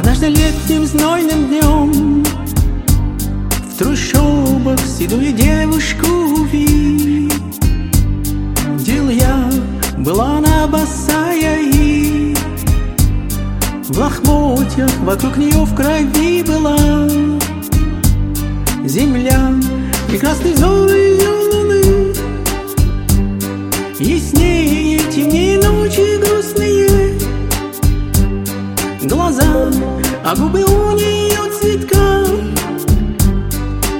Однажды летним знойным днем В трущобах седую девушку увидел. Я Была она босая и В лохмотьях вокруг нее в крови была. Земля и красный взор ее луны Яснее темнее ночи. А губы у нее цветка.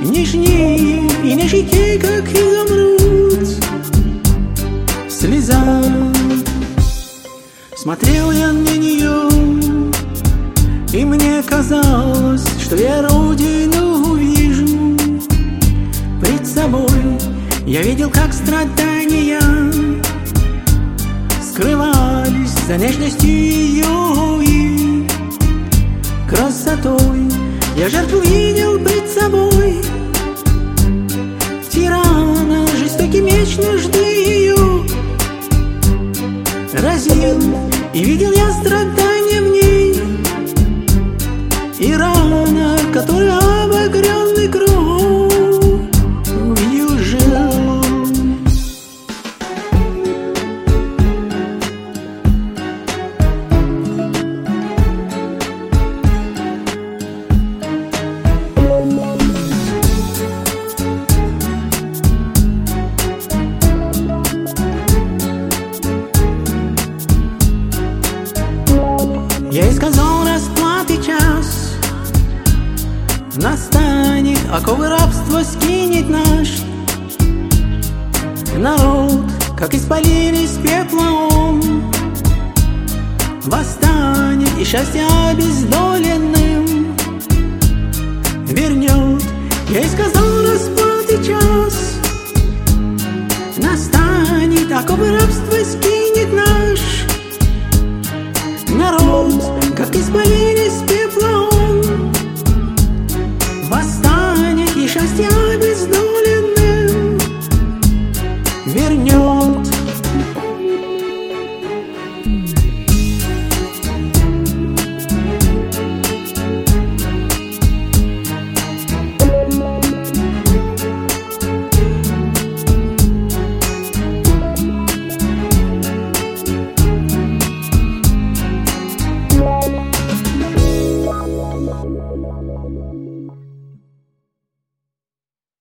Нежнее и на щеке, как изумруд Слеза. Смотрел я на нее И мне казалось, что я родину увижу Пред собой. Я видел, как страдания Скрывались за нежностью ее красотой. Я жертву видел пред собой. Тирана, жестокий меч нужды ее Разил, и видел я Я ей сказал расплаты час. Настанет, оковы рабства скинет наш Народ, как испалились пепла он. Восстанет и счастье обездоленным Вернет, я ей сказал расплаты час. Настанет, оковы рабства скинет Mm.